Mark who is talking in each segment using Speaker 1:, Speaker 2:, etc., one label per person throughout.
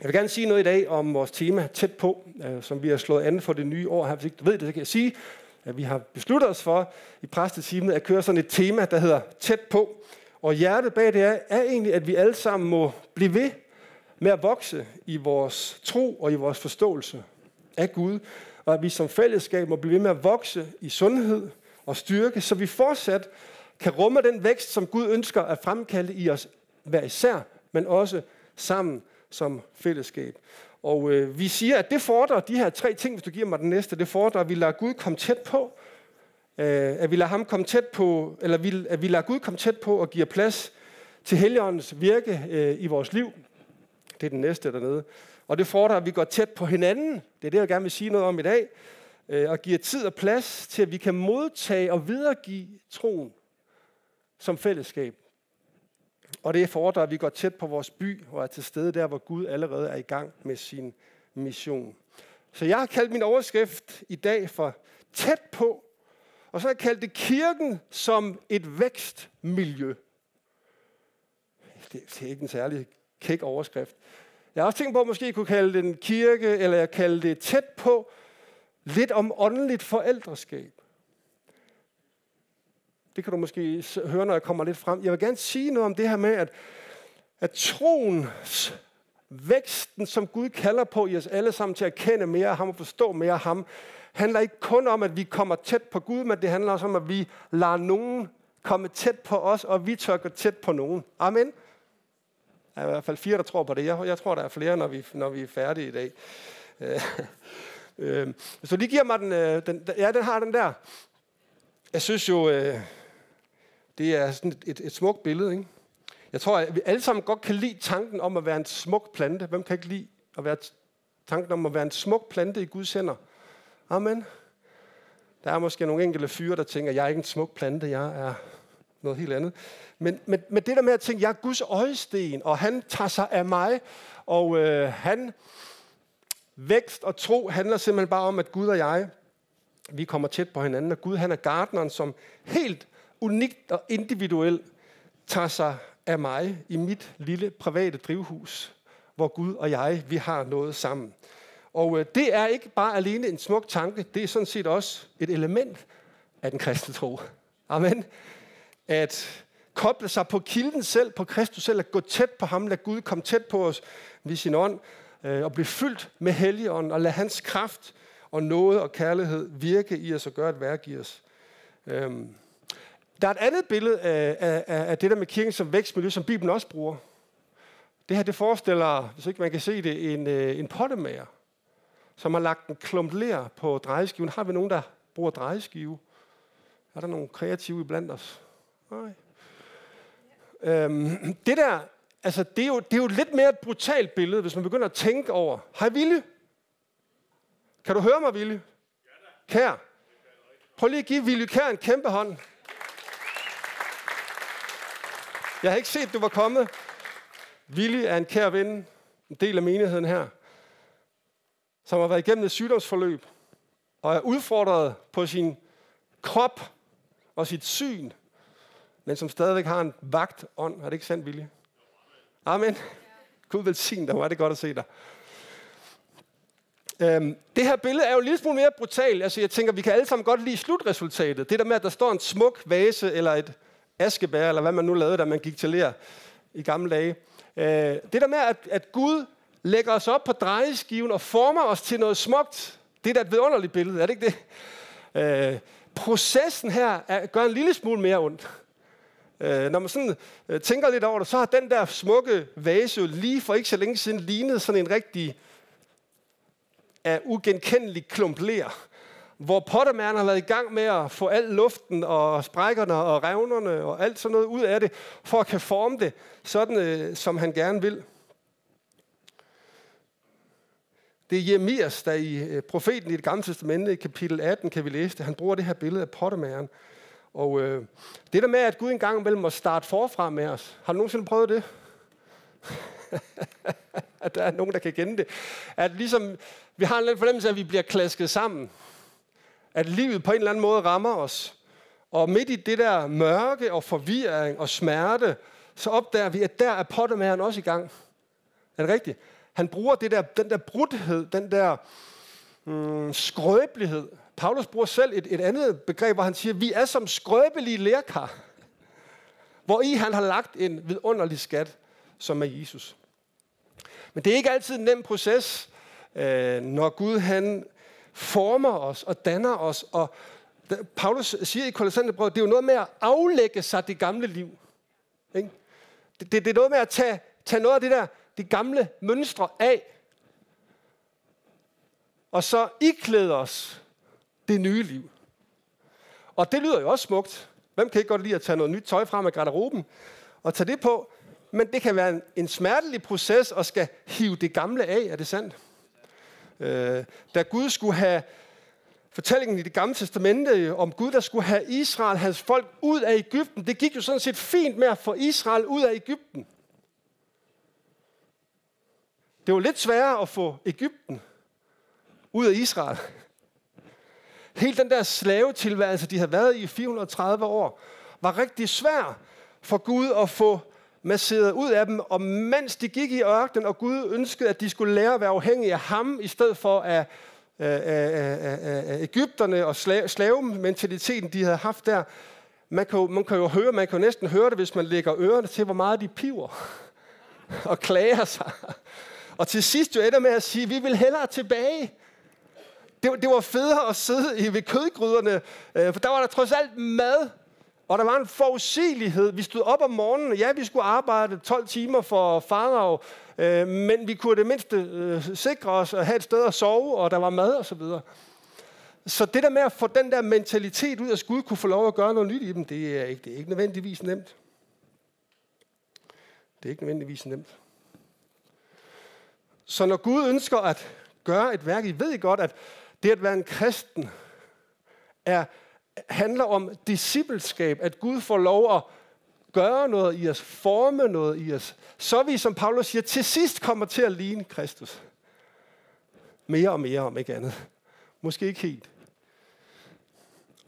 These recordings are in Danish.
Speaker 1: Jeg vil gerne sige noget i dag om vores tema tæt på, øh, som vi har slået an for det nye år her. Hvis ikke du ved det, så kan jeg sige, at vi har besluttet os for i præstetimen at køre sådan et tema, der hedder tæt på. Og hjertet bag det er, er egentlig, at vi alle sammen må blive ved med at vokse i vores tro og i vores forståelse af Gud, og at vi som fællesskab må blive ved med at vokse i sundhed og styrke, så vi fortsat kan rumme den vækst, som Gud ønsker at fremkalde i os hver især, men også sammen som fællesskab. Og øh, vi siger, at det fordrer de her tre ting, hvis du giver mig den næste, det fordrer, at vi lader Gud komme tæt på, øh, at vi lader ham komme tæt på, eller vi, at vi lader Gud komme tæt på og giver plads til Helligåndens virke øh, i vores liv. Det er den næste dernede. Og det fordrer, at vi går tæt på hinanden. Det er det, jeg gerne vil sige noget om i dag. Øh, og giver tid og plads til, at vi kan modtage og videregive troen som fællesskab. Og det fordrer, at vi går tæt på vores by og er til stede der, hvor Gud allerede er i gang med sin mission. Så jeg har kaldt min overskrift i dag for tæt på, og så har jeg kaldt det kirken som et vækstmiljø. Det, det er ikke en særlig kæk overskrift. Jeg har også tænkt på, at måske jeg kunne kalde det en kirke, eller jeg kalde det tæt på, lidt om åndeligt forældreskab. Det kan du måske høre, når jeg kommer lidt frem. Jeg vil gerne sige noget om det her med, at, at troens væksten, som Gud kalder på i os alle sammen til at kende mere af ham og forstå mere af ham, handler ikke kun om, at vi kommer tæt på Gud, men det handler også om, at vi lader nogen komme tæt på os, og vi tør gå tæt på nogen. Amen. Der er i hvert fald fire, der tror på det. Jeg, jeg tror, der er flere, når vi, når vi er færdige i dag. Øh, så lige giver mig den, øh, den, ja, den har den der. Jeg synes jo, øh, det er sådan et, et, et smukt billede. Ikke? Jeg tror, at vi alle sammen godt kan lide tanken om at være en smuk plante. Hvem kan ikke lide at være tanken om at være en smuk plante i Guds hænder? Amen. Der er måske nogle enkelte fyre, der tænker, jeg er ikke en smuk plante, jeg er noget helt andet. Men, men, men det der med at tænke, jeg er Guds øjesten, og han tager sig af mig, og øh, han vækst og tro handler simpelthen bare om, at Gud og jeg, vi kommer tæt på hinanden, og Gud han er gardneren, som helt unikt og individuelt tager sig af mig i mit lille private drivhus, hvor Gud og jeg, vi har noget sammen. Og øh, det er ikke bare alene en smuk tanke, det er sådan set også et element af den kristne tro. Amen. At koble sig på kilden selv, på Kristus selv, at gå tæt på ham, lade Gud komme tæt på os ved sin ånd, øh, og blive fyldt med helligånden, og lade hans kraft og noget og kærlighed virke i os og gøre et værk i os. Øhm. Der er et andet billede af, af, af det der med kirken som vækstmiljø, som Bibelen også bruger. Det her det forestiller, hvis ikke man kan se det, en, øh, en pottemager, som har lagt en klump ler på drejeskiven. Har vi nogen, der bruger drejeskive? Er der nogen kreative iblandt os? Nej. Øhm, det der, altså det er, jo, det er jo lidt mere et brutalt billede, hvis man begynder at tænke over. Hej Ville? Kan du høre mig, Ville? Kær. Prøv lige at give Ville Kær en kæmpe hånd. Jeg har ikke set, at du var kommet. Willy er en kær ven, en del af menigheden her, som har været igennem et sygdomsforløb, og er udfordret på sin krop og sit syn, men som stadigvæk har en vagt ånd. Er det ikke sandt, Willy? Amen. Gud velsigne dig, hvor er det godt at se dig. Øhm, det her billede er jo lidt smule mere brutalt. Altså, jeg tænker, vi kan alle sammen godt lide slutresultatet. Det der med, at der står en smuk vase, eller et askebær, eller hvad man nu lavede, da man gik til lær i gamle dage. Øh, det der med, at, at Gud lægger os op på drejeskiven og former os til noget smukt, det er da et vidunderligt billede, er det ikke det? Øh, processen her er, gør en lille smule mere ondt. Øh, når man sådan øh, tænker lidt over det, så har den der smukke vase jo lige for ikke så længe siden lignet sådan en rigtig af ugenkendelig klump ler, hvor Potterman har været i gang med at få al luften og sprækkerne og revnerne og alt sådan noget ud af det, for at kan forme det sådan, øh, som han gerne vil. Det er Jeremias, der i øh, profeten i det gamle testamente, i kapitel 18, kan vi læse det. Han bruger det her billede af pottermæren. Og øh, det der med, at Gud engang imellem må starte forfra med os. Har du nogensinde prøvet det? at der er nogen, der kan kende det. At ligesom, vi har en lidt fornemmelse af, at vi bliver klasket sammen. At livet på en eller anden måde rammer os. Og midt i det der mørke og forvirring og smerte, så opdager vi, at der er pottemageren også i gang. Er det rigtigt? Han bruger det der, den der brudhed, den der mm, skrøbelighed. Paulus bruger selv et, et andet begreb, hvor han siger, vi er som skrøbelige lærkar, hvor i han har lagt en vidunderlig skat, som er Jesus. Men det er ikke altid en nem proces, øh, når Gud han former os og danner os. Og Paulus siger i Kolossenserbrevet, det er jo noget med at aflægge sig det gamle liv. Ikke? Det, det, det er noget med at tage, tage noget af det der, de gamle mønstre af, og så iklæde os det nye liv. Og det lyder jo også smukt. Hvem kan ikke godt lide at tage noget nyt tøj frem af garderoben og tage det på? Men det kan være en, en smertelig proces at skal hive det gamle af, er det sandt? Øh, da Gud skulle have fortællingen i det gamle testamente om Gud, der skulle have Israel, hans folk, ud af Ægypten. Det gik jo sådan set fint med at få Israel ud af Ægypten. Det var lidt sværere at få Ægypten ud af Israel. Hele den der slavetilværelse, de havde været i 430 år, var rigtig svær for Gud at få masserede ud af dem. Og mens de gik i ørkenen, og Gud ønskede, at de skulle lære at være afhængige af ham, i stedet for af, af, af, af, af Ægypterne og slavementaliteten, de havde haft der, man kan, jo, man kan jo høre, man kan jo næsten høre det, hvis man lægger ørerne til, hvor meget de piver og klager sig. Og til sidst jo ender med at sige, vi vil hellere tilbage. Det, det var federe at sidde i, ved kødgryderne, øh, for der var der trods alt mad, og der var en forudsigelighed. Vi stod op om morgenen, ja, vi skulle arbejde 12 timer for farao, øh, men vi kunne det mindste øh, sikre os at have et sted at sove, og der var mad og så videre. Så det der med at få den der mentalitet ud, at Gud kunne få lov at gøre noget nyt i dem, det er ikke, det er ikke nødvendigvis nemt. Det er ikke nødvendigvis nemt. Så når Gud ønsker at gøre et værk, I ved I godt, at det at være en kristen er, handler om discipleskab, at Gud får lov at gøre noget i os, forme noget i os, så vi, som Paulus siger, til sidst kommer til at ligne Kristus. Mere og mere, om ikke andet. Måske ikke helt.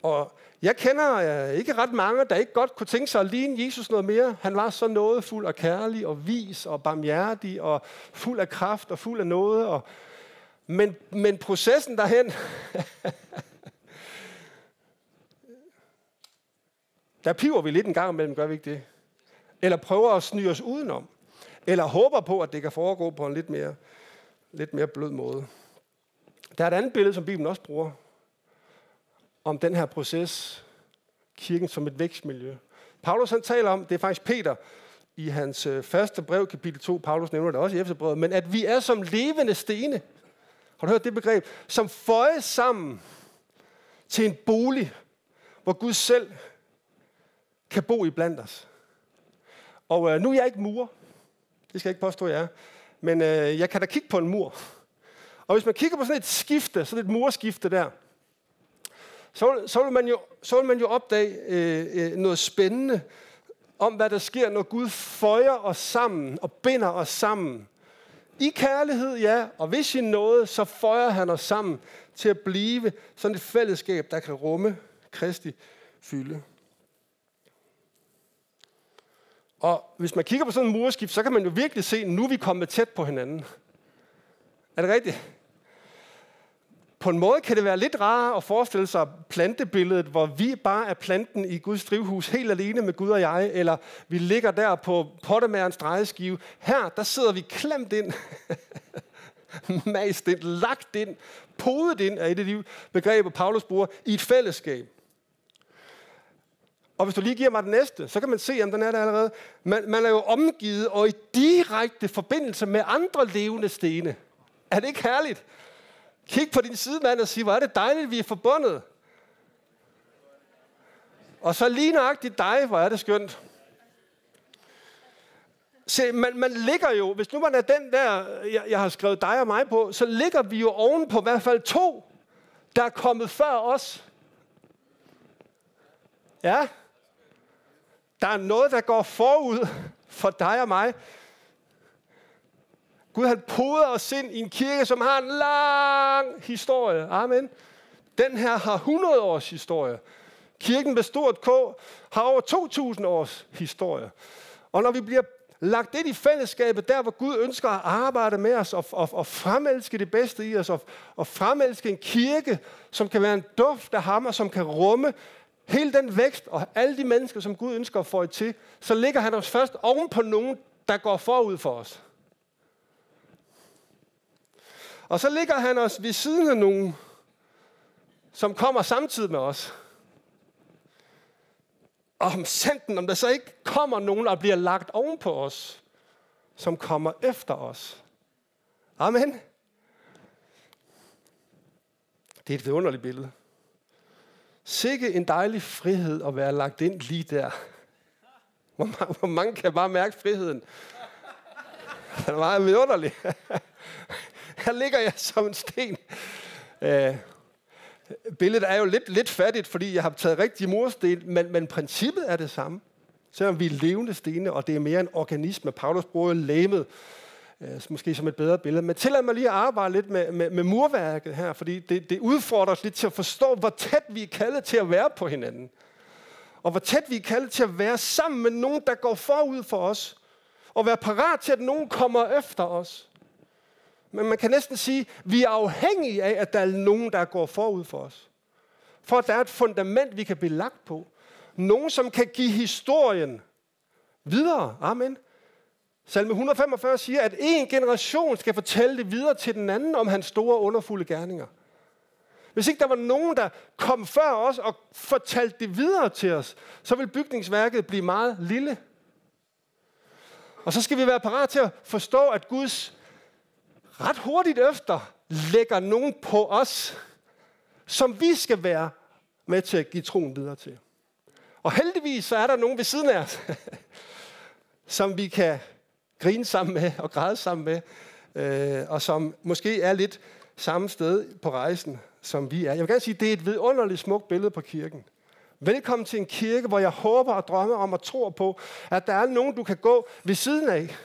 Speaker 1: Og jeg kender øh, ikke ret mange, der ikke godt kunne tænke sig at ligne Jesus noget mere. Han var så nådefuld og kærlig og vis og barmhjertig og fuld af kraft og fuld af noget. Og men, men processen derhen, der piver vi lidt en gang imellem, gør vi ikke det? Eller prøver at snyde os udenom. Eller håber på, at det kan foregå på en lidt mere, lidt mere blød måde. Der er et andet billede, som Bibelen også bruger, om den her proces, kirken som et vækstmiljø. Paulus han taler om, det er faktisk Peter, i hans øh, første brev, kapitel 2, Paulus nævner det også i Efterbrevet, men at vi er som levende stene. Har du hørt det begreb? Som føjes sammen til en bolig, hvor Gud selv kan bo i blandt os. Og øh, nu er jeg ikke mur. Det skal jeg ikke påstå, jeg er. Men øh, jeg kan da kigge på en mur. Og hvis man kigger på sådan et skifte, sådan et murskifte der, så, så, vil, man jo, så vil man jo opdage øh, øh, noget spændende om, hvad der sker, når Gud føjer os sammen og binder os sammen. I kærlighed, ja, og hvis I noget, så føjer han os sammen til at blive sådan et fællesskab, der kan rumme Kristi fylde. Og hvis man kigger på sådan en murskift, så kan man jo virkelig se, at nu er vi kommet tæt på hinanden. Er det rigtigt? På en måde kan det være lidt rarere at forestille sig plantebilledet, hvor vi bare er planten i Guds drivhus, helt alene med Gud og jeg, eller vi ligger der på pottemærens drejeskive. Her, der sidder vi klemt ind, mast ind, lagt ind, podet ind, er et af de begreber, Paulus bruger, i et fællesskab. Og hvis du lige giver mig den næste, så kan man se, om den er der allerede. Man, man er jo omgivet og i direkte forbindelse med andre levende stene. Er det ikke herligt? Kig på din sidemand og sig, hvor er det dejligt, vi er forbundet. Og så lige nøjagtigt dig, hvor er det skønt. Se, man, man ligger jo, hvis nu man er den der, jeg, jeg har skrevet dig og mig på, så ligger vi jo oven på i hvert fald to, der er kommet før os. Ja, der er noget, der går forud for dig og mig. Gud han poder os ind i en kirke, som har en lang historie. Amen. Den her har 100 års historie. Kirken med stort K har over 2.000 års historie. Og når vi bliver lagt ind i fællesskabet, der hvor Gud ønsker at arbejde med os og, og, og fremelske det bedste i os, og, og fremelske en kirke, som kan være en duft af ham, og som kan rumme hele den vækst og alle de mennesker, som Gud ønsker at få til, så ligger han os først oven på nogen, der går forud for os. Og så ligger han os ved siden af nogen, som kommer samtidig med os. Og om sanden, om der så ikke kommer nogen, og bliver lagt oven på os, som kommer efter os. Amen. Det er et vidunderligt billede. Sikke en dejlig frihed at være lagt ind lige der. Hvor, hvor mange kan bare mærke friheden? Det er meget vidunderligt. Her ligger jeg som en sten. Øh, billedet er jo lidt, lidt fattigt, fordi jeg har taget rigtig mursten, men, men princippet er det samme. Selvom vi er levende stene, og det er mere en organisme. Paulus bruger læmet, øh, måske som et bedre billede. Men tillad mig lige at arbejde lidt med, med, med murværket her, fordi det, det udfordrer os lidt til at forstå, hvor tæt vi er kaldet til at være på hinanden. Og hvor tæt vi er kaldet til at være sammen med nogen, der går forud for os. Og være parat til, at nogen kommer efter os. Men man kan næsten sige, at vi er afhængige af, at der er nogen, der går forud for os. For at der er et fundament, vi kan blive lagt på. Nogen, som kan give historien videre. Amen. Salme 145 siger, at en generation skal fortælle det videre til den anden om hans store underfulde gerninger. Hvis ikke der var nogen, der kom før os og fortalte det videre til os, så vil bygningsværket blive meget lille. Og så skal vi være parat til at forstå, at Guds ret hurtigt efter lægger nogen på os, som vi skal være med til at give troen videre til. Og heldigvis så er der nogen ved siden af os, som vi kan grine sammen med og græde sammen med, øh, og som måske er lidt samme sted på rejsen, som vi er. Jeg vil gerne sige, at det er et vidunderligt smukt billede på kirken. Velkommen til en kirke, hvor jeg håber og drømmer om og tror på, at der er nogen, du kan gå ved siden af.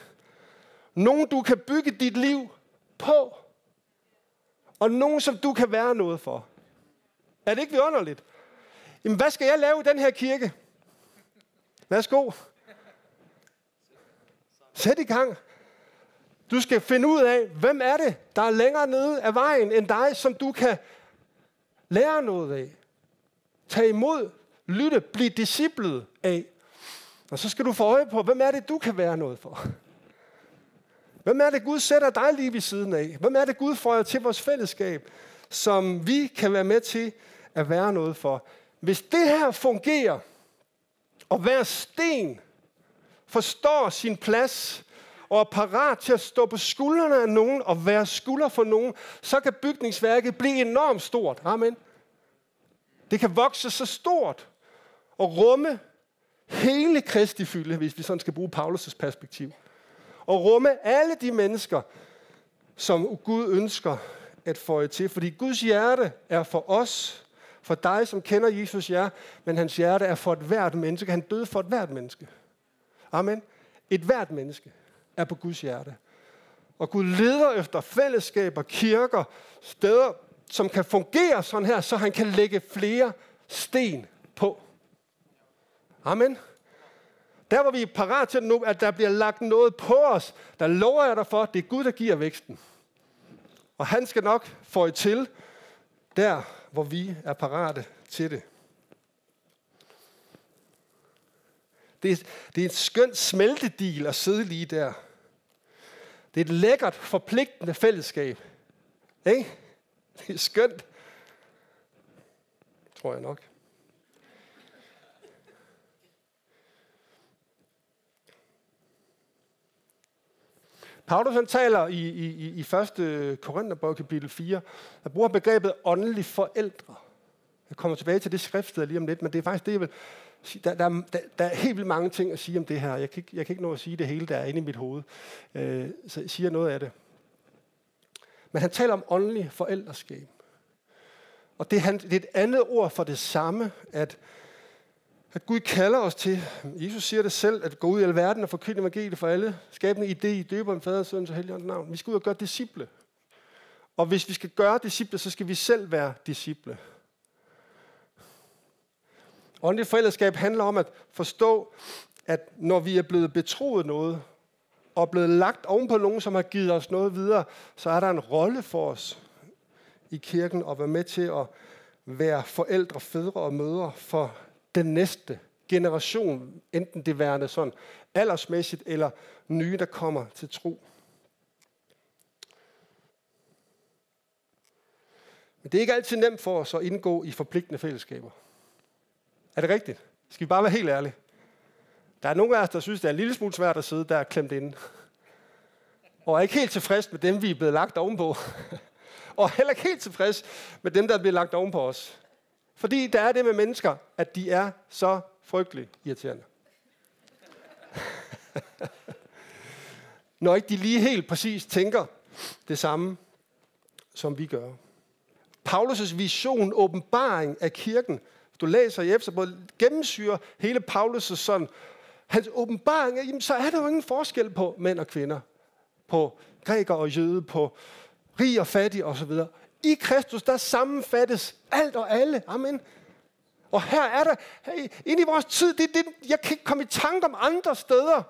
Speaker 1: Nogen, du kan bygge dit liv på. Og nogen, som du kan være noget for. Er det ikke vidunderligt? Jamen, hvad skal jeg lave i den her kirke? Værsgo. Sæt i gang. Du skal finde ud af, hvem er det, der er længere nede af vejen end dig, som du kan lære noget af. Tag imod, lytte, bliv disciplet af. Og så skal du få øje på, hvem er det, du kan være noget for. Hvem er det, Gud sætter dig lige ved siden af? Hvem er det, Gud får til vores fællesskab, som vi kan være med til at være noget for? Hvis det her fungerer, og hver sten forstår sin plads, og er parat til at stå på skuldrene af nogen og være skulder for nogen, så kan bygningsværket blive enormt stort. Amen. Det kan vokse så stort og rumme hele Kristi fylde, hvis vi sådan skal bruge Paulus' perspektiv og rumme alle de mennesker, som Gud ønsker at få til. Fordi Guds hjerte er for os, for dig, som kender Jesus jer, men hans hjerte er for et hvert menneske. Han døde for et hvert menneske. Amen. Et hvert menneske er på Guds hjerte. Og Gud leder efter fællesskaber, kirker, steder, som kan fungere sådan her, så han kan lægge flere sten på. Amen. Der hvor vi er parat til nu, at der bliver lagt noget på os, der lover jeg dig for, det er Gud, der giver væksten. Og han skal nok få til, der hvor vi er parate til det. Det er, det er et skønt smeltedil at sidde lige der. Det er et lækkert, forpligtende fællesskab. Ikke? Det er skønt. Tror jeg nok. Paulus han taler i, i, i 1. Korintherbog kapitel 4, der bruger begrebet åndelige forældre. Jeg kommer tilbage til det skriftsted lige om lidt, men det er faktisk det, jeg vil. Der, der, der, der er helt vildt mange ting at sige om det her. Jeg kan ikke, jeg kan ikke nå at sige det hele, der er inde i mit hoved. Øh, så jeg siger noget af det. Men han taler om åndelig forældreskab. Og det er, han, det er et andet ord for det samme, at at Gud kalder os til, Jesus siger det selv, at gå ud i alverden og forkynde evangeliet for alle, skabe en idé i døber en fader, søn og helligåndens navn. Vi skal ud og gøre disciple. Og hvis vi skal gøre disciple, så skal vi selv være disciple. Åndeligt forældreskab handler om at forstå, at når vi er blevet betroet noget, og blevet lagt oven på nogen, som har givet os noget videre, så er der en rolle for os i kirken at være med til at være forældre, fædre og mødre for den næste generation, enten det værende sådan aldersmæssigt eller nye, der kommer til tro. Men det er ikke altid nemt for os at indgå i forpligtende fællesskaber. Er det rigtigt? Skal vi bare være helt ærlige? Der er nogle af os, der synes, det er en lille smule svært at sidde der klemt inde. Og er ikke helt tilfreds med dem, vi er blevet lagt ovenpå. og heller ikke helt tilfreds med dem, der er blevet lagt ovenpå os. Fordi der er det med mennesker, at de er så frygtelig irriterende. Når ikke de lige helt præcis tænker det samme, som vi gør. Paulus' vision, åbenbaring af kirken, du læser i Efterbåd, gennemsyrer hele Paulus' sådan, hans åbenbaring, jamen, så er der jo ingen forskel på mænd og kvinder, på græker og jøde, på rig og fattig osv. I Kristus, der sammenfattes alt og alle. Amen. Og her er der, hey, ind i vores tid, det, det, jeg kan ikke komme i tanke om andre steder,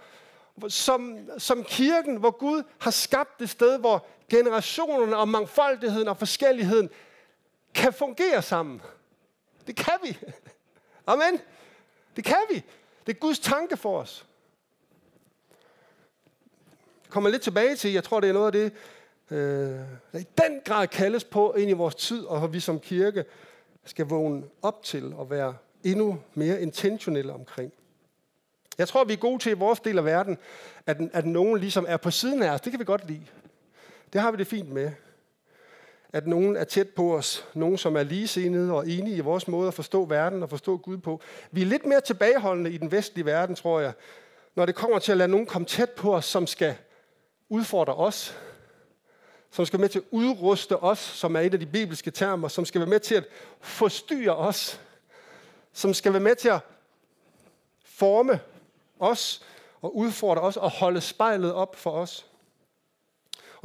Speaker 1: som, som kirken, hvor Gud har skabt et sted, hvor generationerne og mangfoldigheden og forskelligheden kan fungere sammen. Det kan vi. Amen. Det kan vi. Det er Guds tanke for os. Jeg kommer lidt tilbage til, jeg tror, det er noget af det, øh, der i den grad kaldes på ind i vores tid, og vi som kirke skal vågne op til at være endnu mere intentionelle omkring. Jeg tror, vi er gode til i vores del af verden, at, at nogen ligesom er på siden af os. Det kan vi godt lide. Det har vi det fint med. At nogen er tæt på os. Nogen, som er ligesindede og enige i vores måde at forstå verden og forstå Gud på. Vi er lidt mere tilbageholdende i den vestlige verden, tror jeg, når det kommer til at lade nogen komme tæt på os, som skal udfordre os, som skal med til at udruste os, som er et af de bibelske termer, som skal være med til at forstyrre os, som skal være med til at forme os og udfordre os og holde spejlet op for os.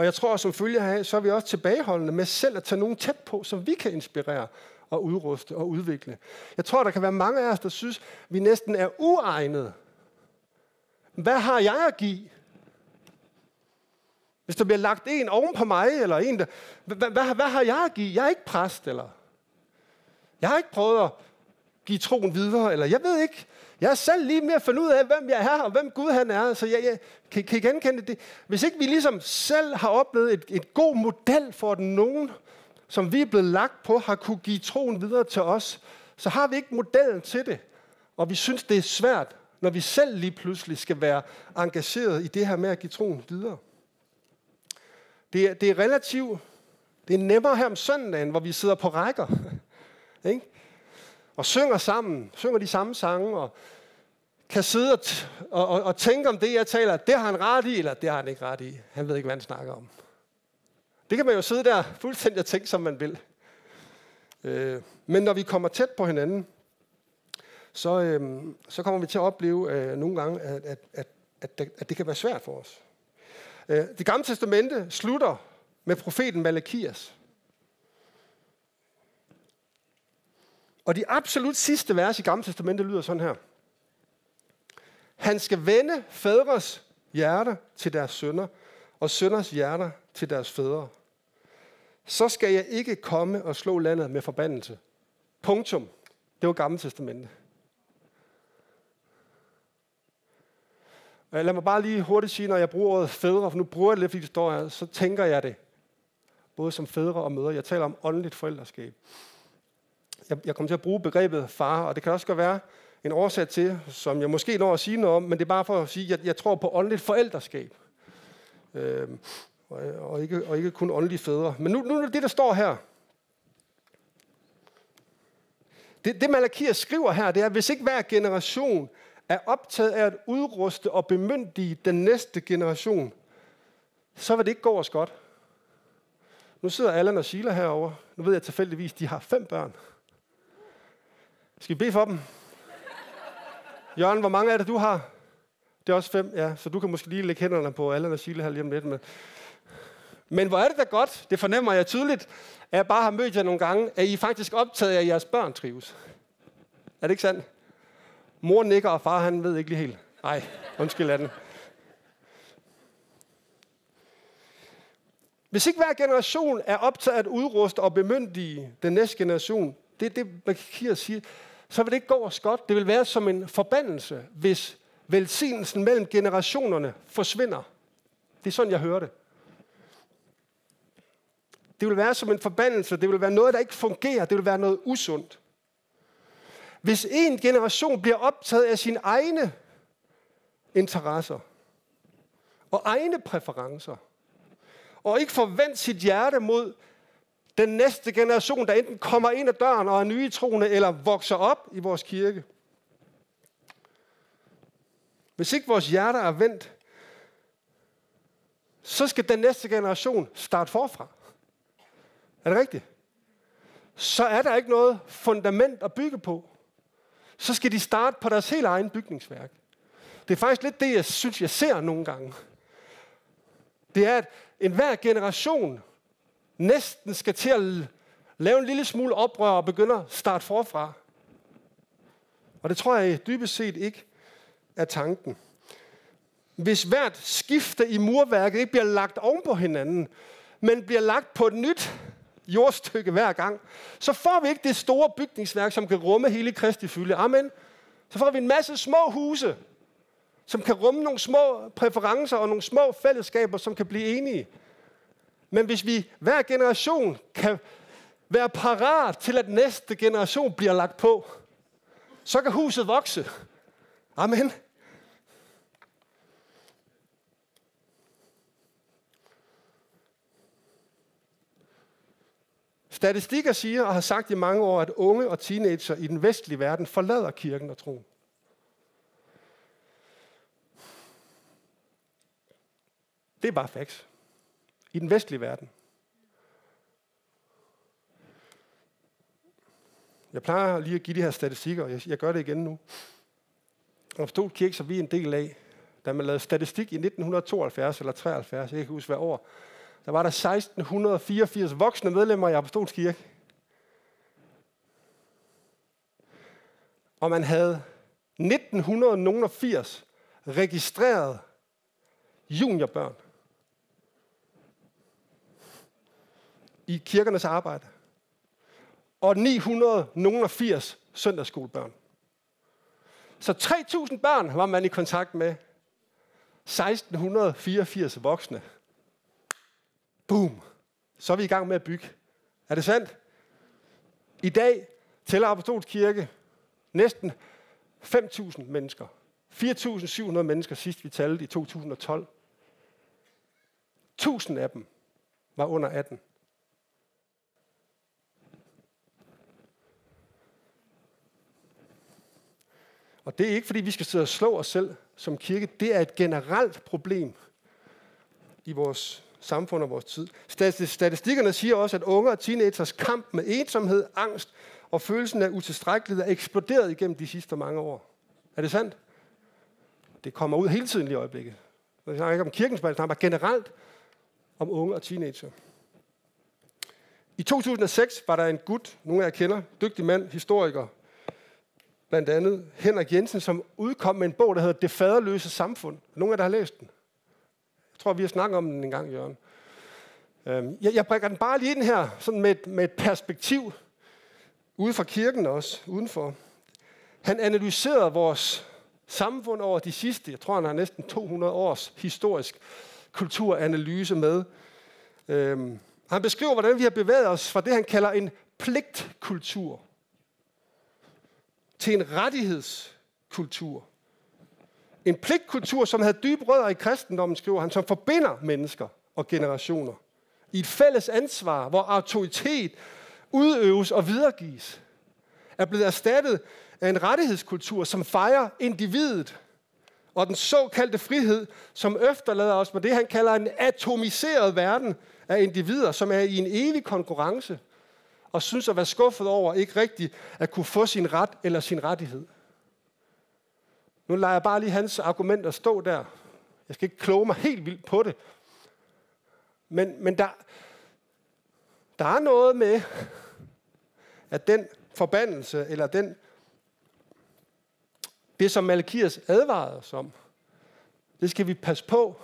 Speaker 1: Og jeg tror, som følge af, så er vi også tilbageholdende med selv at tage nogen tæt på, som vi kan inspirere og udruste og udvikle. Jeg tror, der kan være mange af os, der synes, vi næsten er uegnede. Hvad har jeg at give? Hvis der bliver lagt en oven på mig, eller en, der... Hvad har jeg at give? Jeg er ikke præst, eller... Jeg har ikke prøvet at give troen videre, eller jeg ved ikke. Jeg er selv lige med at finde ud af, hvem jeg er, og hvem Gud han er. Så jeg, jeg kan, kan I genkende det? Hvis ikke vi ligesom selv har oplevet et, et god model for, at nogen, som vi er blevet lagt på, har kunne give troen videre til os, så har vi ikke modellen til det. Og vi synes, det er svært, når vi selv lige pludselig skal være engageret i det her med at give troen videre. Det er, det er relativt, det er nemmere her om søndagen, hvor vi sidder på rækker. ikke? Og synger sammen, synger de samme sange, og kan sidde og, og, og, og tænke om det, jeg taler, det har han ret i, eller det har han ikke ret i. Han ved ikke, hvad han snakker om. Det kan man jo sidde der fuldstændig og tænke, som man vil. Øh, men når vi kommer tæt på hinanden, så, øh, så kommer vi til at opleve øh, nogle gange, at, at, at, at, det, at det kan være svært for os. Øh, det gamle testamente slutter med profeten Malakias. Og de absolut sidste vers i gamle testamente lyder sådan her. Han skal vende fædres hjerter til deres sønner, og sønners hjerter til deres fædre. Så skal jeg ikke komme og slå landet med forbandelse. Punktum. Det var gamle testamente. Lad mig bare lige hurtigt sige, når jeg bruger ordet fædre, for nu bruger jeg det lidt, fordi det står her, så tænker jeg det. Både som fædre og mødre. Jeg taler om åndeligt forældreskab. Jeg, jeg kommer til at bruge begrebet far, og det kan også godt være en årsag til, som jeg måske når at sige noget om, men det er bare for at sige, at jeg, jeg tror på åndeligt forældreskab. Øhm, og, og, ikke, og ikke kun åndelige fædre. Men nu, nu er det det, der står her. Det, det Malakias skriver her, det er, at hvis ikke hver generation er optaget af at udruste og bemyndige den næste generation, så vil det ikke gå os godt. Nu sidder Allan og Sheila herovre. Nu ved jeg tilfældigvis, de har fem børn. Skal vi bede for dem? Jørgen, hvor mange er det, du har? Det er også fem, ja. Så du kan måske lige lægge hænderne på Allan og Sheila her lige om lidt. Men, men hvor er det da godt, det fornemmer jeg tydeligt, at jeg bare har mødt jer nogle gange, at I faktisk optaget af, at jeres børn trives. Er det ikke sandt? Mor nikker, og far han ved ikke lige helt. Nej, undskyld af den. Hvis ikke hver generation er optaget at udruste og bemyndige den næste generation, det er det, kan sige så vil det ikke gå os godt. Det vil være som en forbandelse, hvis velsignelsen mellem generationerne forsvinder. Det er sådan, jeg hører det. Det vil være som en forbandelse. Det vil være noget, der ikke fungerer. Det vil være noget usundt. Hvis en generation bliver optaget af sine egne interesser og egne præferencer, og ikke forvent sit hjerte mod den næste generation, der enten kommer ind ad døren og er nye troende, eller vokser op i vores kirke. Hvis ikke vores hjerter er vendt, så skal den næste generation starte forfra. Er det rigtigt? Så er der ikke noget fundament at bygge på. Så skal de starte på deres helt egen bygningsværk. Det er faktisk lidt det, jeg synes, jeg ser nogle gange. Det er, at enhver generation næsten skal til at lave en lille smule oprør og begynde at starte forfra. Og det tror jeg dybest set ikke er tanken. Hvis hvert skifte i murværket ikke bliver lagt oven på hinanden, men bliver lagt på et nyt jordstykke hver gang, så får vi ikke det store bygningsværk, som kan rumme hele Kristi fylde. Amen. Så får vi en masse små huse, som kan rumme nogle små præferencer og nogle små fællesskaber, som kan blive enige. Men hvis vi hver generation kan være parat til, at næste generation bliver lagt på, så kan huset vokse. Amen. Statistikker siger og har sagt i mange år, at unge og teenager i den vestlige verden forlader kirken og troen. Det er bare facts. I den vestlige verden. Jeg plejer lige at give de her statistikker, og jeg, jeg gør det igen nu. Og kirke, som vi er en del af, da man lavede statistik i 1972 eller 73, jeg kan ikke huske hvad år, der var der 1684 voksne medlemmer i Apostolsk Kirke. Og man havde 1980 registreret juniorbørn i kirkernes arbejde. Og 980 søndagsskolebørn. Så 3.000 børn var man i kontakt med. 1684 voksne. Boom. Så er vi i gang med at bygge. Er det sandt? I dag tæller Apostolsk Kirke næsten 5.000 mennesker. 4.700 mennesker sidst vi talte i 2012. 1000 af dem var under 18. Og det er ikke, fordi vi skal sidde og slå os selv som kirke. Det er et generelt problem i vores samfund og vores tid. Statistikkerne siger også, at unge og teenagers kamp med ensomhed, angst og følelsen af utilstrækkelighed er eksploderet igennem de sidste mange år. Er det sandt? Det kommer ud hele tiden i øjeblikket. Jeg snakker ikke om kirkens valg, snakker generelt om unge og teenager. I 2006 var der en gut, nogle af jer kender, dygtig mand, historiker, blandt andet Henrik Jensen, som udkom med en bog, der hedder Det faderløse samfund. Nogle af jer, der har læst den? Jeg tror, vi har snakket om den en gang, Jørgen. Øhm, jeg, jeg brækker den bare lige ind her, sådan med, et, med et perspektiv, ude fra kirken også, udenfor. Han analyserede vores samfund over de sidste, jeg tror, han har næsten 200 års historisk kulturanalyse med. Øhm, han beskriver, hvordan vi har bevæget os fra det, han kalder en pligtkultur til en rettighedskultur. En pligtkultur, som havde dybe rødder i kristendommen, skriver han, som forbinder mennesker og generationer i et fælles ansvar, hvor autoritet udøves og videregives, er blevet erstattet af en rettighedskultur, som fejrer individet og den såkaldte frihed, som efterlader os med det, han kalder en atomiseret verden af individer, som er i en evig konkurrence og synes at være skuffet over ikke rigtigt at kunne få sin ret eller sin rettighed. Nu lader jeg bare lige hans argumenter stå der. Jeg skal ikke kloge mig helt vildt på det. Men, men der, der er noget med, at den forbandelse, eller den, det som Malakias advarede os om, det skal vi passe på.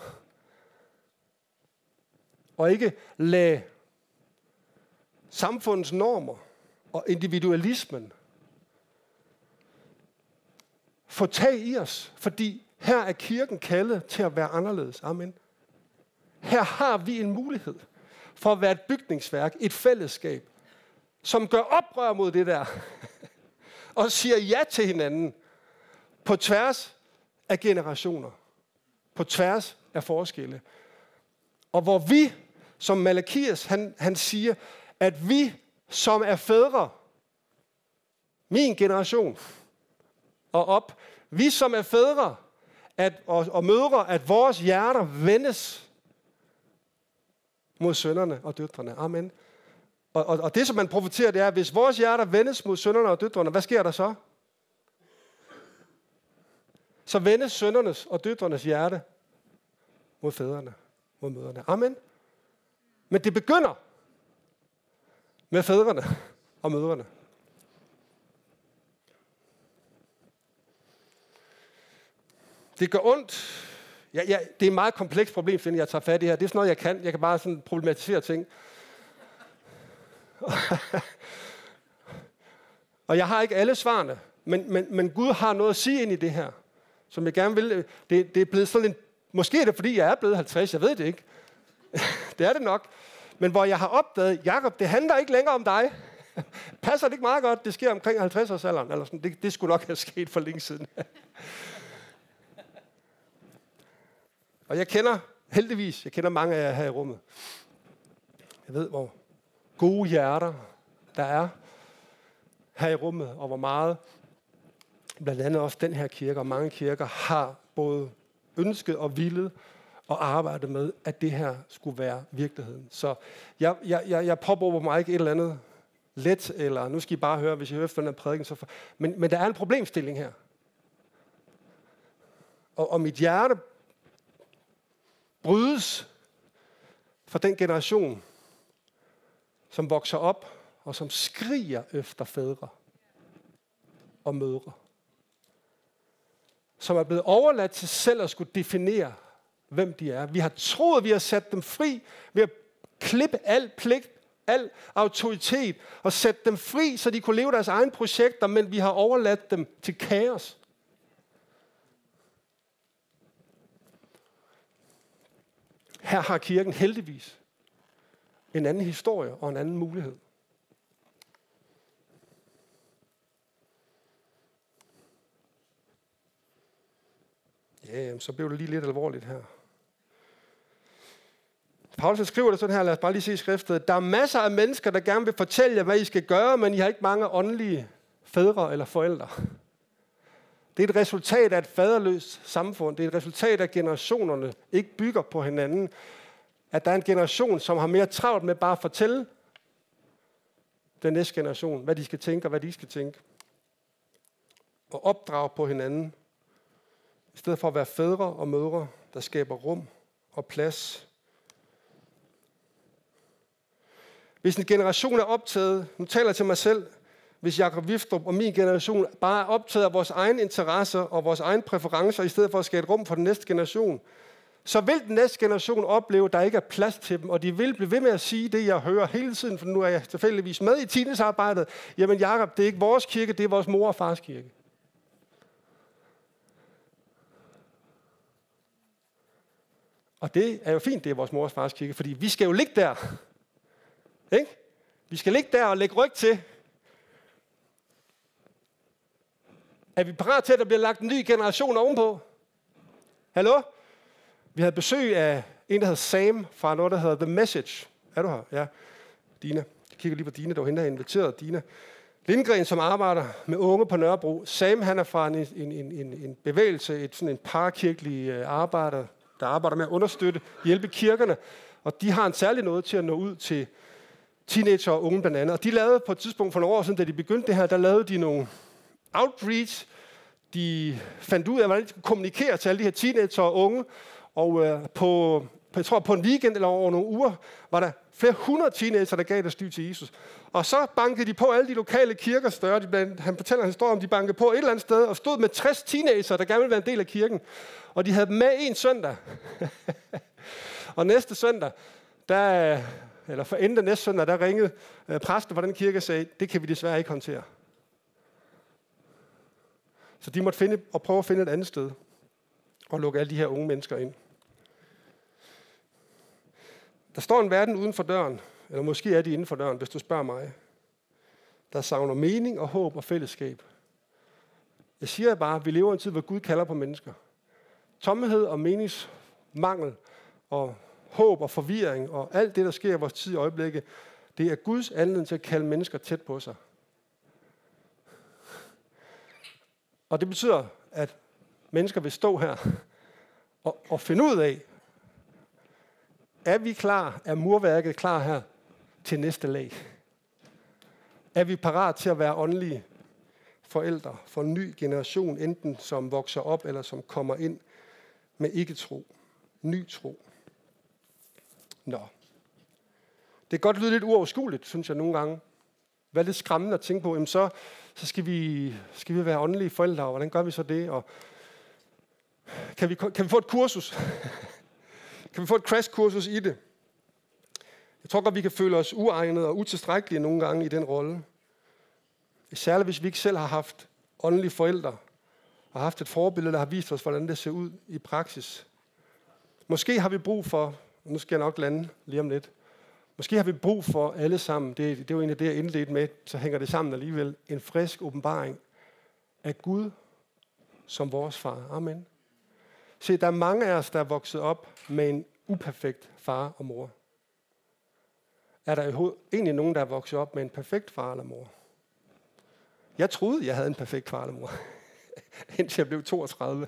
Speaker 1: og ikke lade samfundets normer og individualismen få tag i os, fordi her er kirken kaldet til at være anderledes. Amen. Her har vi en mulighed for at være et bygningsværk, et fællesskab, som gør oprør mod det der, og siger ja til hinanden på tværs af generationer, på tværs af forskelle. Og hvor vi, som Malakias, han, han siger, at vi, som er fædre, min generation og op, vi, som er fædre at, og, og mødre, at vores hjerter vendes mod sønderne og døtrene. Amen. Og, og, og det, som man profeterer, det er, at hvis vores hjerter vendes mod sønderne og døtrene, hvad sker der så? Så vendes søndernes og døtrenes hjerte mod fædrene, mod mødrene. Amen. Men det begynder med fædrene og mødrene. Det gør ondt. Ja, ja, det er et meget komplekst problem, finder jeg tager fat i her. Det er sådan noget, jeg kan. Jeg kan bare sådan problematisere ting. og jeg har ikke alle svarene, men, men, men Gud har noget at sige ind i det her, som jeg gerne vil. Det, det er blevet sådan en, måske er det, fordi jeg er blevet 50, jeg ved det ikke. det er det nok. Men hvor jeg har opdaget, Jakob, det handler ikke længere om dig. Passer det ikke meget godt? Det sker omkring 50 års alderen. Eller sådan. Det, det skulle nok have sket for længe siden. og jeg kender, heldigvis, jeg kender mange af jer her i rummet. Jeg ved, hvor gode hjerter der er her i rummet, og hvor meget blandt andet også den her kirke og mange kirker har både ønsket og villet og arbejde med, at det her skulle være virkeligheden. Så jeg, jeg, jeg, jeg påberåber mig ikke et eller andet let, eller nu skal I bare høre, hvis I hører efter den her prædiken. Så for, men, men der er en problemstilling her. Og, og mit hjerte brydes for den generation, som vokser op og som skriger efter fædre og mødre. Som er blevet overladt til selv at skulle definere, hvem de er. Vi har troet, at vi har sat dem fri ved at klippe al pligt, al autoritet og sætte dem fri, så de kunne leve deres egne projekter, men vi har overladt dem til kaos. Her har kirken heldigvis en anden historie og en anden mulighed. Ja, så blev det lige lidt alvorligt her. Paulus skriver det sådan her, lad os bare lige se skriftet. Der er masser af mennesker, der gerne vil fortælle jer, hvad I skal gøre, men I har ikke mange åndelige fædre eller forældre. Det er et resultat af et faderløst samfund. Det er et resultat af, at generationerne ikke bygger på hinanden. At der er en generation, som har mere travlt med bare at fortælle den næste generation, hvad de skal tænke og hvad de skal tænke. Og opdrage på hinanden. I stedet for at være fædre og mødre, der skaber rum og plads. Hvis en generation er optaget, nu taler jeg til mig selv, hvis Jakob Viftrup og min generation bare er optaget af vores egne interesser og vores egne præferencer, i stedet for at skabe rum for den næste generation, så vil den næste generation opleve, at der ikke er plads til dem, og de vil blive ved med at sige det, jeg hører hele tiden, for nu er jeg tilfældigvis med i tidsarbejdet. Jamen Jakob, det er ikke vores kirke, det er vores mor og fars kirke. Og det er jo fint, det er vores mors fars kirke, fordi vi skal jo ligge der. Ikke? Vi skal ligge der og lægge ryg til, Er vi parat til, at der bliver lagt en ny generation ovenpå? Hallo? Vi havde besøg af en, der hedder Sam, fra noget, der hedder The Message. Er du her? Ja. Dina. Jeg kigger lige på Dina, der var hende, der inviteret Dina. Lindgren, som arbejder med unge på Nørrebro. Sam, han er fra en, en, en, en bevægelse, et, sådan en parkirkelig øh, arbejder, der arbejder med at understøtte, hjælpe kirkerne. Og de har en særlig noget til at nå ud til teenager og unge blandt andet. Og de lavede på et tidspunkt for nogle år siden, da de begyndte det her, der lavede de nogle outreach. De fandt ud af, hvordan de skulle kommunikere til alle de her teenager og unge. Og øh, på, jeg tror på en weekend eller over nogle uger, var der flere hundrede teenager, der gav deres liv til Jesus. Og så bankede de på alle de lokale kirker større. De, blandt, han fortæller en historie om, de bankede på et eller andet sted og stod med 60 teenager, der gerne ville være en del af kirken. Og de havde dem med en søndag. og næste søndag, der, eller for enden næste søndag, der ringede øh, præsten fra den kirke og sagde, det kan vi desværre ikke håndtere. Så de måtte finde, og prøve at finde et andet sted og lukke alle de her unge mennesker ind. Der står en verden uden for døren, eller måske er de inden for døren, hvis du spørger mig. Der savner mening og håb og fællesskab. Jeg siger bare, at vi lever i en tid, hvor Gud kalder på mennesker. Tomhed og meningsmangel og håb og forvirring og alt det, der sker i vores tid i øjeblikket, det er Guds anledning til at kalde mennesker tæt på sig. Og det betyder, at mennesker vil stå her og, og finde ud af, er vi klar, er murværket klar her til næste lag? Er vi parat til at være åndelige forældre for en ny generation, enten som vokser op eller som kommer ind med ikke-tro, ny tro? Nå. Det kan godt lyde lidt uoverskueligt, synes jeg nogle gange. Hvad er lidt skræmmende at tænke på? Jamen så, så skal, vi, skal vi være åndelige forældre, og hvordan gør vi så det? Og kan, vi, kan vi få et kursus? kan vi få et crash-kursus i det? Jeg tror godt, vi kan føle os uegnede og utilstrækkelige nogle gange i den rolle. Særligt hvis vi ikke selv har haft åndelige forældre, og haft et forbillede, der har vist os, hvordan det ser ud i praksis. Måske har vi brug for, nu skal jeg nok lande lige om lidt, måske har vi brug for alle sammen, det, det var egentlig det, jeg indledte med, så hænger det sammen alligevel, en frisk åbenbaring af Gud som vores far. Amen. Se, der er mange af os, der er vokset op med en uperfekt far og mor. Er der egentlig nogen, der er vokset op med en perfekt far eller mor? Jeg troede, jeg havde en perfekt far eller mor, indtil jeg blev 32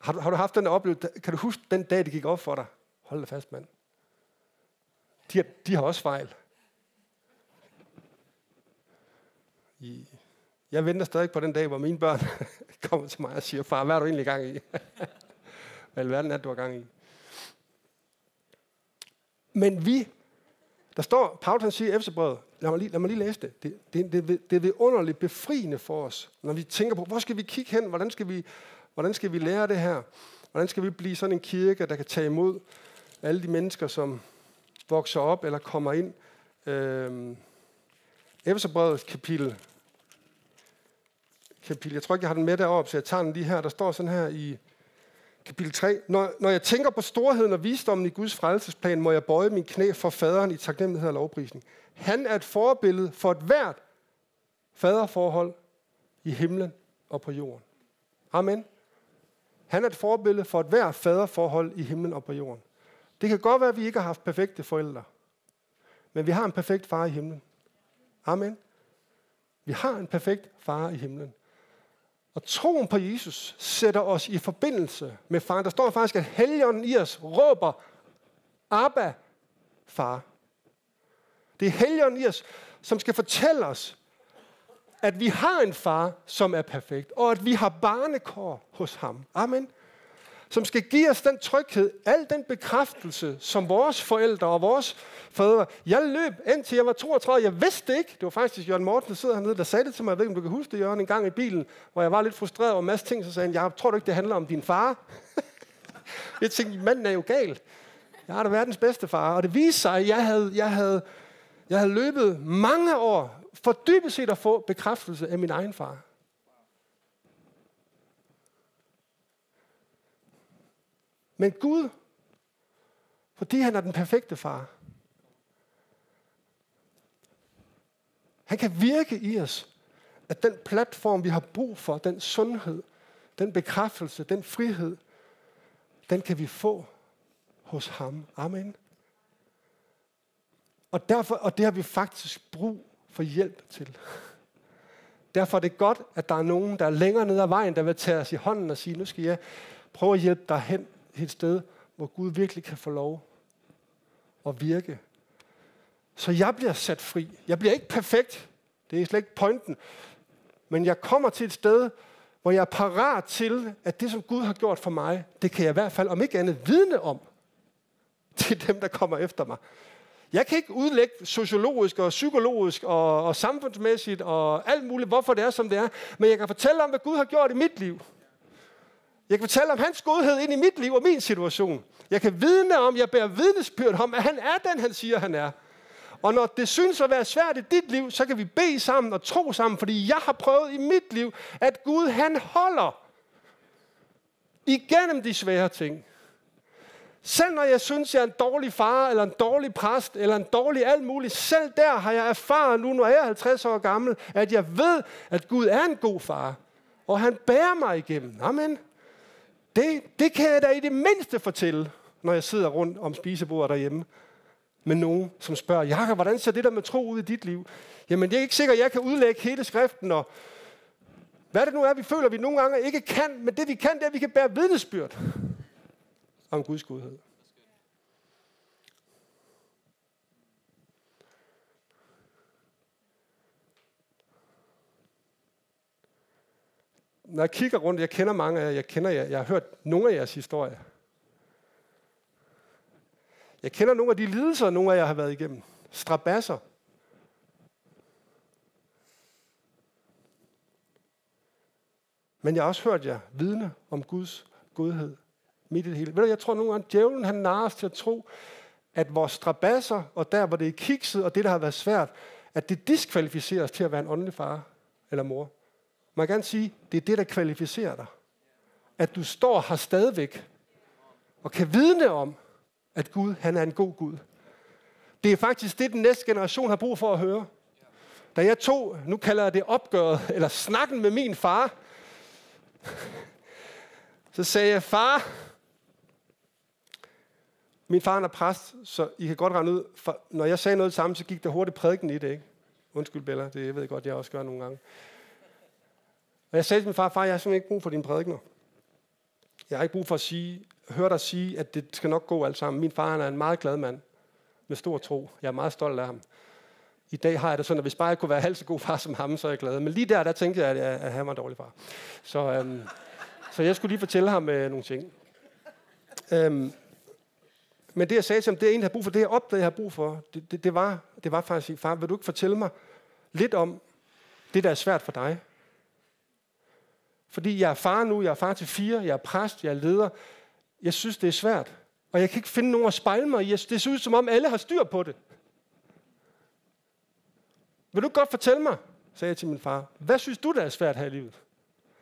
Speaker 1: har, du, har du haft den oplevelse? Kan du huske den dag, det gik op for dig? Hold da fast, mand. De har, de har også fejl. I, jeg venter stadig på den dag, hvor mine børn kommer til mig og siger, far, hvad er du egentlig gang i? hvad verden er du har gang i? Men vi, der står, Paulus han siger i Efterbrevet, lad mig lige, lad mig lige læse det. Det, det, det, det er vidunderligt befriende for os, når vi tænker på, hvor skal vi kigge hen? Hvordan skal vi, hvordan skal vi lære det her? Hvordan skal vi blive sådan en kirke, der kan tage imod alle de mennesker, som vokser op eller kommer ind? Øh, Efterbrevet kapitel, kapitel, jeg tror ikke, jeg har den med deroppe, så jeg tager den lige her. Der står sådan her i kapitel 3. Når, når jeg tænker på storheden og visdommen i Guds frelsesplan, må jeg bøje min knæ for faderen i taknemmelighed og lovprisning. Han er et forbillede for et hvert faderforhold i himlen og på jorden. Amen. Han er et forbillede for et hver faderforhold i himlen og på jorden. Det kan godt være, at vi ikke har haft perfekte forældre. Men vi har en perfekt far i himlen. Amen. Vi har en perfekt far i himlen. Og troen på Jesus sætter os i forbindelse med faren. Der står faktisk, at helligånden i os råber, Abba, far. Det er helligånden i os, som skal fortælle os, at vi har en far, som er perfekt, og at vi har barnekår hos ham. Amen som skal give os den tryghed, al den bekræftelse, som vores forældre og vores fædre. Jeg løb indtil jeg var 32. Jeg vidste ikke, det var faktisk Jørgen Morten, der sidder hernede, der sagde det til mig. Jeg ved ikke, om du kan huske det, Jørgen, en gang i bilen, hvor jeg var lidt frustreret over en masse ting. Så sagde han, jeg tror du ikke, det handler om din far? jeg tænkte, manden er jo gal. Jeg har da verdens bedste far. Og det viste sig, at jeg havde, jeg havde, jeg havde løbet mange år for dybest set at få bekræftelse af min egen far. Men Gud, fordi han er den perfekte far, han kan virke i os, at den platform, vi har brug for, den sundhed, den bekræftelse, den frihed, den kan vi få hos ham. Amen. Og, derfor, og det har vi faktisk brug for hjælp til. Derfor er det godt, at der er nogen, der er længere ned ad vejen, der vil tage os i hånden og sige, nu skal jeg prøve at hjælpe dig hen et sted, hvor Gud virkelig kan få lov at virke. Så jeg bliver sat fri. Jeg bliver ikke perfekt. Det er slet ikke pointen. Men jeg kommer til et sted, hvor jeg er parat til, at det, som Gud har gjort for mig, det kan jeg i hvert fald, om ikke andet, vidne om til dem, der kommer efter mig. Jeg kan ikke udlægge sociologisk og psykologisk og, og samfundsmæssigt og alt muligt, hvorfor det er, som det er, men jeg kan fortælle om, hvad Gud har gjort i mit liv. Jeg kan fortælle om hans godhed ind i mit liv og min situation. Jeg kan vidne om, jeg bærer vidnesbyrd om, at han er den, han siger, han er. Og når det synes at være svært i dit liv, så kan vi bede sammen og tro sammen, fordi jeg har prøvet i mit liv, at Gud han holder igennem de svære ting. Selv når jeg synes, jeg er en dårlig far, eller en dårlig præst, eller en dårlig alt muligt, selv der har jeg erfaret nu, når jeg er 50 år gammel, at jeg ved, at Gud er en god far. Og han bærer mig igennem. Amen. Det, det kan jeg da i det mindste fortælle, når jeg sidder rundt om spisebordet derhjemme med nogen, som spørger, Jakob, hvordan ser det der med tro ud i dit liv? Jamen, det er ikke sikkert, at jeg kan udlægge hele skriften, og hvad det nu er, vi føler, vi nogle gange ikke kan, men det vi kan, det er, at vi kan bære vidnesbyrd om Guds godhed. Når jeg kigger rundt, jeg kender mange af jer, jeg kender jer, jeg har hørt nogle af jeres historier. Jeg kender nogle af de lidelser, nogle af jer har været igennem. Strabasser. Men jeg har også hørt jer vidne om Guds godhed midt i det hele. Ved du, jeg tror nogle gange, at djævlen han narer os til at tro, at vores strabasser, og der hvor det er kikset, og det der har været svært, at det diskvalificerer os til at være en åndelig far eller mor. Man kan gerne sige, det er det, der kvalificerer dig. At du står her stadigvæk, og kan vidne om, at Gud han er en god Gud. Det er faktisk det, den næste generation har brug for at høre. Da jeg tog, nu kalder jeg det opgøret, eller snakken med min far, så sagde jeg, far, min far er præst, så I kan godt regne ud, for når jeg sagde noget sammen, så gik der hurtigt prædiken i det, ikke? Undskyld, Bella, det jeg ved jeg godt, jeg også gør nogle gange. Og jeg sagde til min far, far, jeg har simpelthen ikke brug for dine prædikner. Jeg har ikke brug for at sige, høre dig sige, at det skal nok gå alt sammen. Min far han er en meget glad mand med stor tro. Jeg er meget stolt af ham. I dag har jeg det sådan, at hvis bare jeg kunne være halvt så god far som ham, så er jeg glad. Men lige der, der tænkte jeg, at, at han var en dårlig far. Så, øhm, så jeg skulle lige fortælle ham øh, nogle ting. Øhm, men det, jeg sagde til ham, det er egentlig der har brug for, det jeg opdagede, jeg har brug for, det, det, det, var, det var faktisk far, vil du ikke fortælle mig lidt om det, der er svært for dig? Fordi jeg er far nu, jeg er far til fire, jeg er præst, jeg er leder. Jeg synes, det er svært. Og jeg kan ikke finde nogen at spejle mig i. Det ser ud, som om alle har styr på det. Vil du godt fortælle mig, sagde jeg til min far, hvad synes du, der er svært her i livet?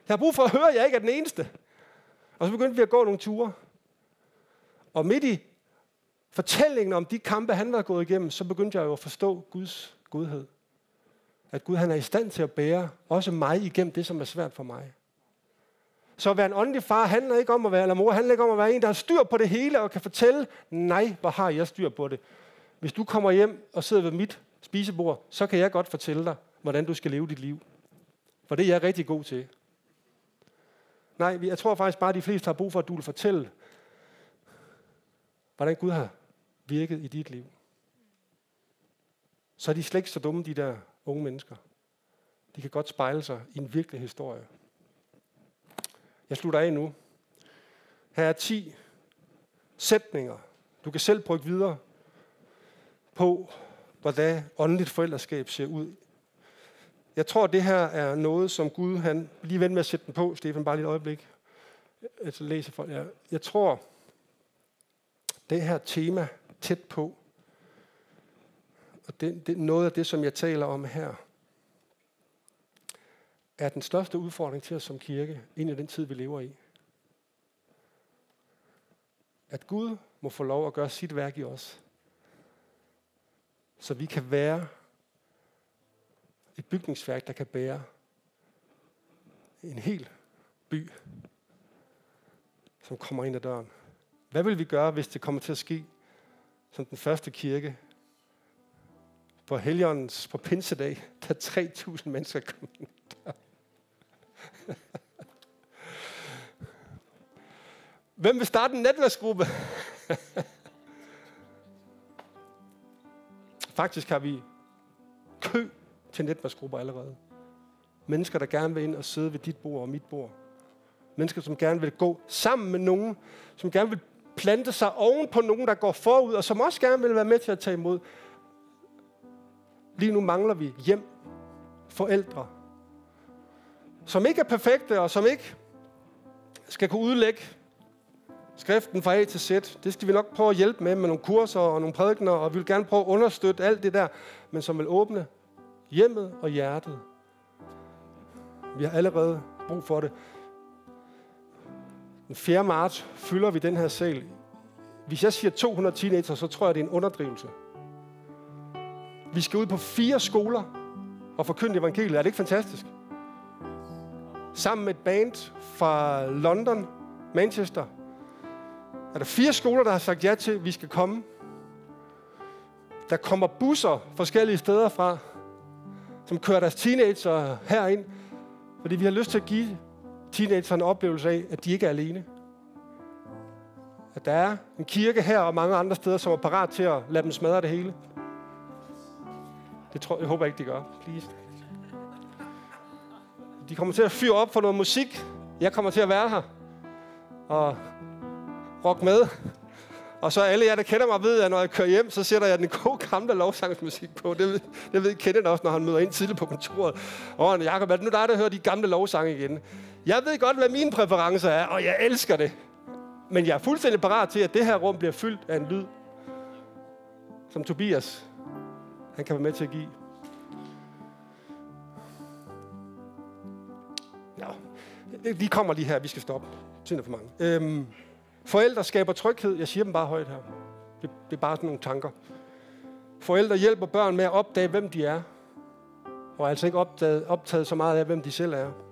Speaker 1: Jeg har brug for at høre, at jeg ikke er den eneste. Og så begyndte vi at gå nogle ture. Og midt i fortællingen om de kampe, han var gået igennem, så begyndte jeg jo at forstå Guds godhed. At Gud han er i stand til at bære også mig igennem det, som er svært for mig. Så at være en åndelig far handler ikke om at være, eller mor handler ikke om at være en, der har styr på det hele og kan fortælle, nej, hvor har jeg styr på det. Hvis du kommer hjem og sidder ved mit spisebord, så kan jeg godt fortælle dig, hvordan du skal leve dit liv. For det er jeg rigtig god til. Nej, jeg tror faktisk bare, at de fleste har brug for, at du vil fortælle, hvordan Gud har virket i dit liv. Så er de slet ikke så dumme, de der unge mennesker. De kan godt spejle sig i en virkelig historie. Jeg slutter af nu. Her er 10 sætninger. Du kan selv brygge videre på, hvordan åndeligt forældreskab ser ud. Jeg tror, det her er noget, som Gud, han lige vent med at sætte den på, Stefan, bare lige et øjeblik. Altså læse for, ja. Jeg tror, det her tema tæt på, og det, det, noget af det, som jeg taler om her, er den største udfordring til os som kirke ind i den tid, vi lever i. At Gud må få lov at gøre sit værk i os. Så vi kan være et bygningsværk, der kan bære en hel by, som kommer ind ad døren. Hvad vil vi gøre, hvis det kommer til at ske som den første kirke på Helligåndens på Pinsedag, da 3.000 mennesker kom ind? Hvem vil starte en netværksgruppe? Faktisk har vi kø til netværksgrupper allerede. Mennesker, der gerne vil ind og sidde ved dit bord og mit bord. Mennesker, som gerne vil gå sammen med nogen, som gerne vil plante sig oven på nogen, der går forud, og som også gerne vil være med til at tage imod. Lige nu mangler vi hjem, forældre, som ikke er perfekte, og som ikke skal kunne udlægge skriften fra A til Z. Det skal vi nok prøve at hjælpe med, med nogle kurser og nogle prædikener, og vi vil gerne prøve at understøtte alt det der, men som vil åbne hjemmet og hjertet. Vi har allerede brug for det. Den 4. marts fylder vi den her sal. Hvis jeg siger 200 teenager, så tror jeg, det er en underdrivelse. Vi skal ud på fire skoler og forkynde evangeliet. Er det ikke fantastisk? Sammen med et band fra London, Manchester, er der fire skoler, der har sagt ja til, at vi skal komme. Der kommer busser forskellige steder fra, som kører deres teenager herind, fordi vi har lyst til at give teenagerne oplevelse af, at de ikke er alene. At der er en kirke her og mange andre steder, som er parat til at lade dem smadre det hele. Det tror, jeg håber ikke, de gør. Please. De kommer til at fyre op for noget musik. Jeg kommer til at være her. Og rock med. Og så alle jer, der kender mig, ved, at når jeg kører hjem, så sætter jeg den gode gamle lovsangsmusik på. Det ved, det ved Kenneth også, når han møder ind tidligt på kontoret. Og Jacob, er det nu dig, der hører de gamle lovsange igen? Jeg ved godt, hvad mine præferencer er, og jeg elsker det. Men jeg er fuldstændig parat til, at det her rum bliver fyldt af en lyd, som Tobias, han kan være med til at give. Ja, de kommer lige her, vi skal stoppe. Tiden er for mange. Øhm, Forældre skaber tryghed. Jeg siger dem bare højt her. Det, det er bare sådan nogle tanker. Forældre hjælper børn med at opdage, hvem de er. Og altså ikke opdaget, optaget så meget af, hvem de selv er.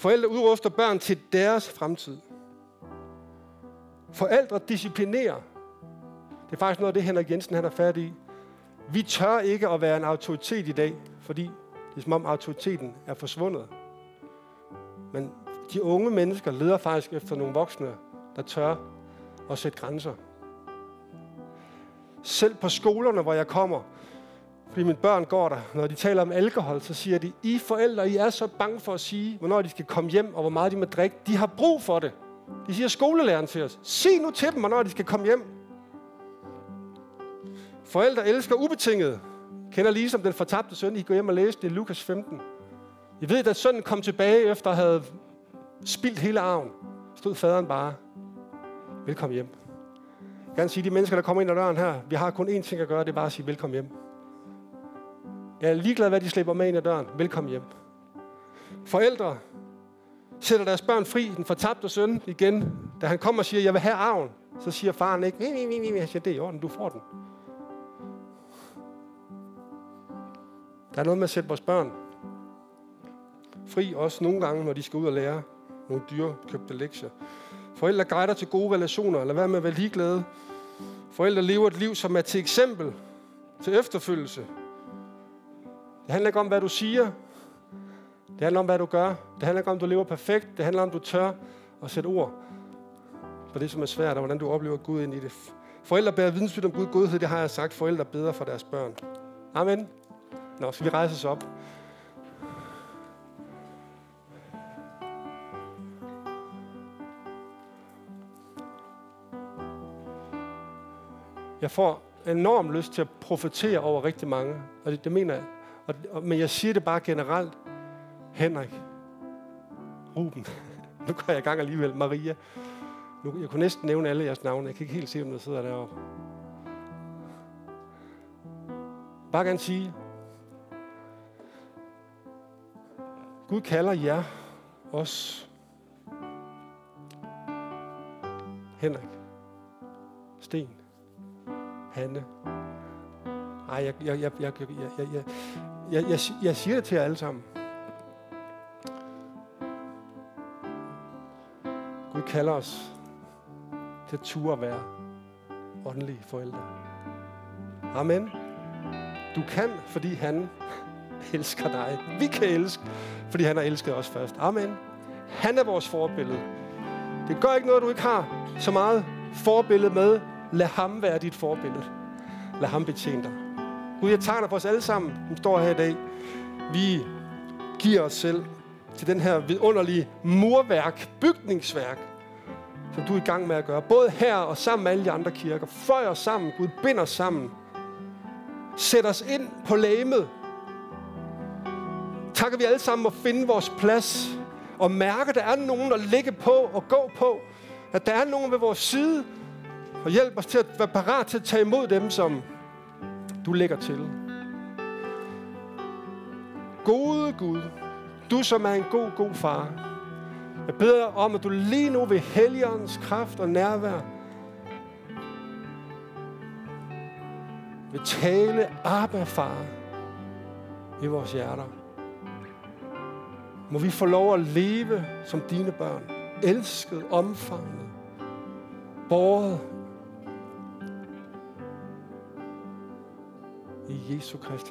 Speaker 1: Forældre udruster børn til deres fremtid. Forældre disciplinerer. Det er faktisk noget af det, Henrik Jensen han er færdig i. Vi tør ikke at være en autoritet i dag, fordi det er som om autoriteten er forsvundet. Men de unge mennesker leder faktisk efter nogle voksne, der tør at sætte grænser. Selv på skolerne, hvor jeg kommer, fordi mine børn går der, når de taler om alkohol, så siger de, I forældre, I er så bange for at sige, hvornår de skal komme hjem, og hvor meget de må drikke. De har brug for det. De siger skolelæreren til os, sig nu til dem, hvornår de skal komme hjem. Forældre elsker ubetinget. Kender lige som den fortabte søn, I går hjem og læste det i Lukas 15. I ved, at sønnen kom tilbage efter at have spildt hele arven. Stod faderen bare velkommen hjem. Jeg kan sige, de mennesker, der kommer ind ad døren her, vi har kun én ting at gøre, det er bare at sige velkommen hjem. Jeg er ligeglad, hvad de slipper med ind ad døren. Velkommen hjem. Forældre sætter deres børn fri, den fortabte søn igen. Da han kommer og siger, jeg vil have arven, så siger faren ikke, nej, nej, nej, nej. siger, det er i orden, du får den. Der er noget med at sætte vores børn fri, også nogle gange, når de skal ud og lære nogle dyre købte lektier. Forældre guider til gode relationer. Lad være med at være ligeglade. Forældre lever et liv, som er til eksempel, til efterfølgelse. Det handler ikke om, hvad du siger. Det handler om, hvad du gør. Det handler ikke om, du lever perfekt. Det handler om, du tør at sætte ord på det, som er svært, og hvordan du oplever Gud ind i det. Forældre bærer vidensbyrd om Guds godhed, det har jeg sagt. Forældre beder for deres børn. Amen. Nå, skal vi rejse os op? Jeg får enorm lyst til at profetere over rigtig mange, og det, det mener jeg. Og, og, men jeg siger det bare generelt. Henrik, Ruben, nu går jeg i gang alligevel, Maria. Nu, jeg kunne næsten nævne alle jeres navne. Jeg kan ikke helt se, om der sidder deroppe. Bare gerne sige, Gud kalder jer os. Henrik, Sten, Hanne. Ej, jeg, jeg, jeg, jeg, jeg, jeg, jeg, jeg, jeg, jeg siger det til jer alle sammen. Gud kalder os til at ture at være åndelige forældre. Amen. Du kan, fordi han elsker dig. Vi kan elske, fordi han har elsket os først. Amen. Han er vores forbillede. Det gør ikke noget, du ikke har så meget forbillede med, Lad ham være dit forbillede. Lad ham betjene dig. Gud, jeg takker dig for os alle sammen, som står her i dag. Vi giver os selv til den her vidunderlige murværk, bygningsværk, som du er i gang med at gøre. Både her og sammen med alle de andre kirker. Føj os sammen, Gud, bind os sammen. Sæt os ind på lægemet. Takker vi alle sammen at finde vores plads og mærke, at der er nogen at ligge på og gå på. At der er nogen ved vores side, og hjælp os til at være parat til at tage imod dem, som du lægger til. Gode Gud, du som er en god, god far. Jeg beder om, at du lige nu ved Helligåndens kraft og nærvær vil tale Abba, far, i vores hjerter. Må vi få lov at leve som dine børn. Elsket, omfavnet, båret i Jesu Kristi